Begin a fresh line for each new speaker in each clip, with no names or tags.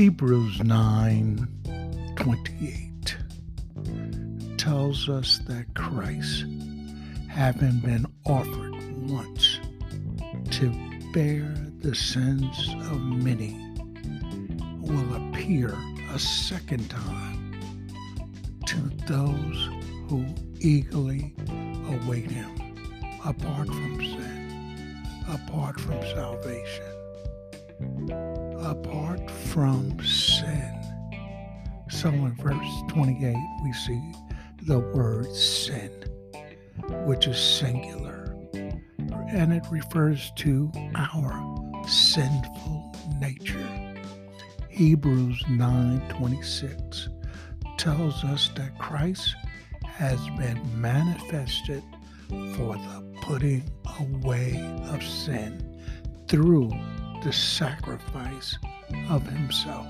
Hebrews 9 28 tells us that Christ, having been offered once to bear the sins of many, will appear a second time to those who eagerly await him apart from sin, apart from salvation apart from sin. So in verse 28, we see the word sin, which is singular, and it refers to our sinful nature. Hebrews 9:26 tells us that Christ has been manifested for the putting away of sin through the sacrifice of himself.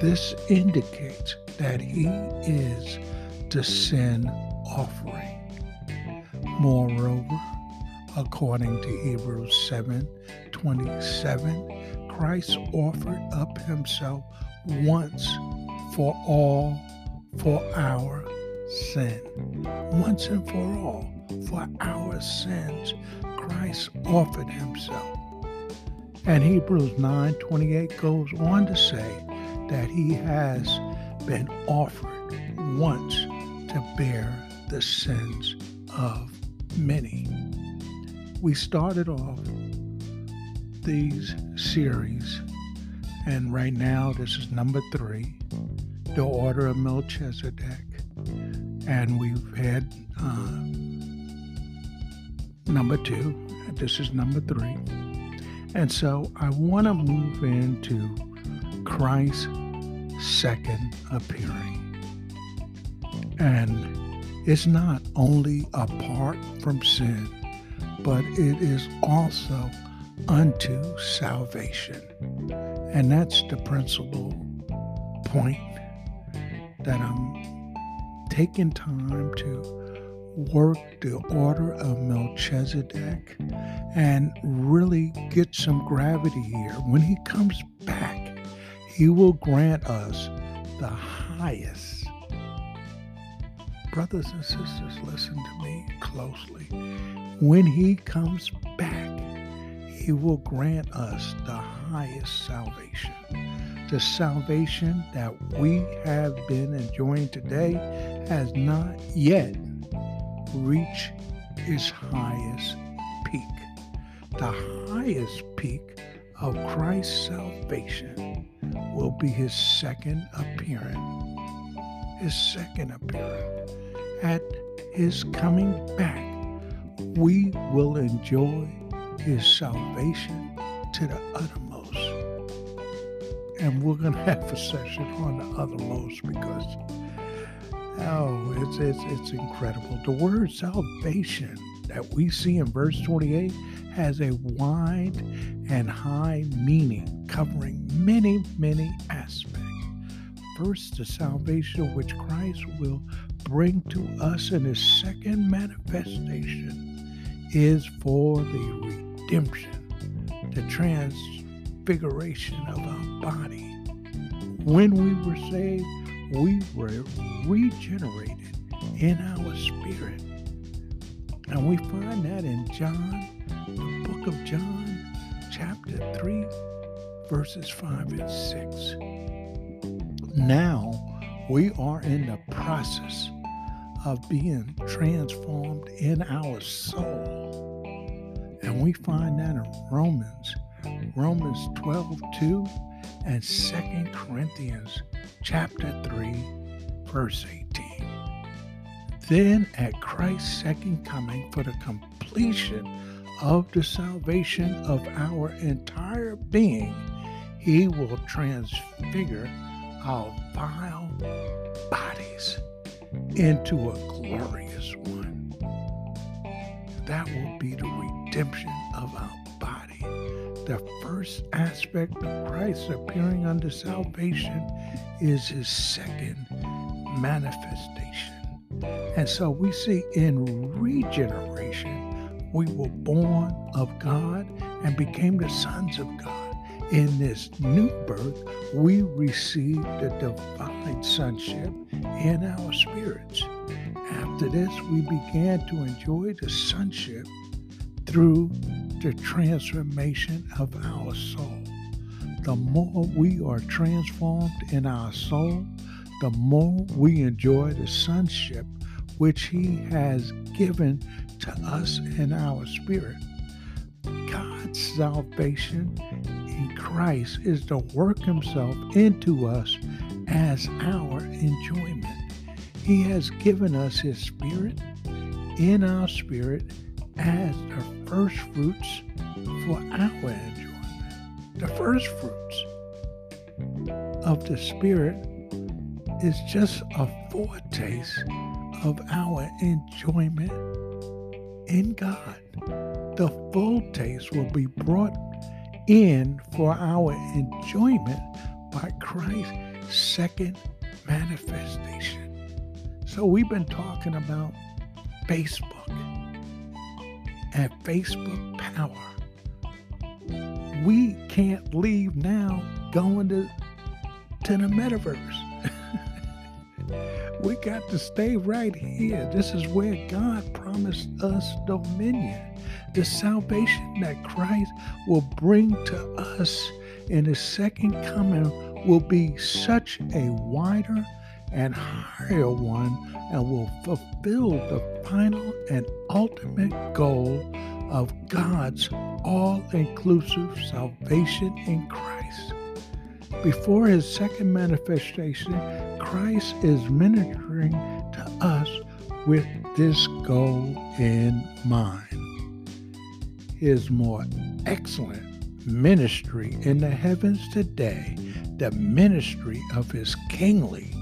This indicates that he is the sin offering. Moreover, according to Hebrews 7 27, Christ offered up himself once for all for our sin. Once and for all, for our sins, Christ offered himself. And Hebrews 9:28 goes on to say that he has been offered once to bear the sins of many. We started off these series, and right now this is number three, the Order of Melchizedek, and we've had uh, number two. This is number three. And so I want to move into Christ's second appearing. And it's not only apart from sin, but it is also unto salvation. And that's the principal point that I'm taking time to work the order of Melchizedek and really get some gravity here. When he comes back, he will grant us the highest. Brothers and sisters, listen to me closely. When he comes back, he will grant us the highest salvation. The salvation that we have been enjoying today has not yet reach its highest peak. The highest peak of Christ's salvation will be his second appearance. His second appearance. At his coming back, we will enjoy his salvation to the uttermost. And we're going to have a session on the uttermost because Oh, it's, it's, it's incredible. The word salvation that we see in verse 28 has a wide and high meaning covering many, many aspects. First, the salvation which Christ will bring to us in his second manifestation is for the redemption, the transfiguration of our body. When we were saved, we were regenerated in our spirit. And we find that in John, the book of John, chapter 3, verses 5 and 6. Now we are in the process of being transformed in our soul. And we find that in Romans, Romans 12, 2, and 2 Corinthians chapter 3, verse 18. Then at Christ's second coming for the completion of the salvation of our entire being, he will transfigure our vile bodies into a glorious one. That will be the redemption of our. The first aspect of Christ appearing unto salvation is his second manifestation. And so we see in regeneration, we were born of God and became the sons of God. In this new birth, we received the divine sonship in our spirits. After this, we began to enjoy the sonship through the transformation of our soul. The more we are transformed in our soul, the more we enjoy the sonship which He has given to us in our spirit. God's salvation in Christ is to work Himself into us as our enjoyment. He has given us His Spirit in our spirit as the first fruits for our enjoyment. The first fruits of the Spirit is just a foretaste of our enjoyment in God. The full taste will be brought in for our enjoyment by Christ's second manifestation. So we've been talking about Facebook and Facebook power. We can't leave now going to, to the metaverse. we got to stay right here. This is where God promised us dominion. The salvation that Christ will bring to us in his second coming will be such a wider and higher one and will fulfill the final and ultimate goal of God's all inclusive salvation in Christ. Before his second manifestation, Christ is ministering to us with this goal in mind. His more excellent ministry in the heavens today, the ministry of his kingly.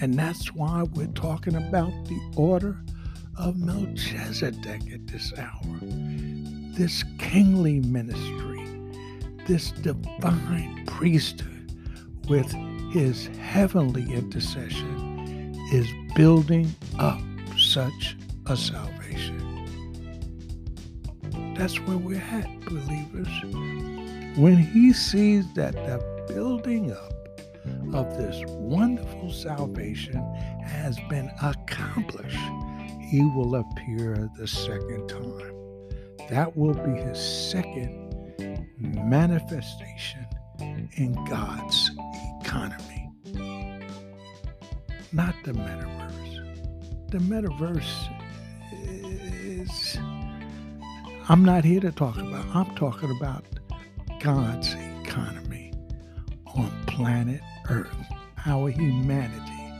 And that's why we're talking about the order of Melchizedek at this hour. This kingly ministry, this divine priesthood with his heavenly intercession is building up such a salvation. That's where we're at, believers. When he sees that the building up of this wonderful salvation has been accomplished, he will appear the second time. That will be his second manifestation in God's economy, not the metaverse. The metaverse is, I'm not here to talk about, I'm talking about God's economy on planet Earth, our humanity,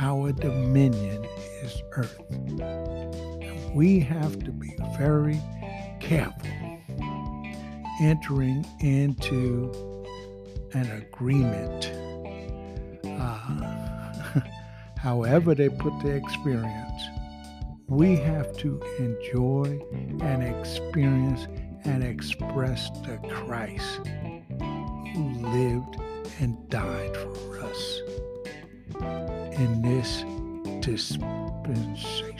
our dominion is Earth. And we have to be very careful entering into an agreement. Uh, however, they put the experience, we have to enjoy and experience and express the Christ who lived and died for us in this dispensation.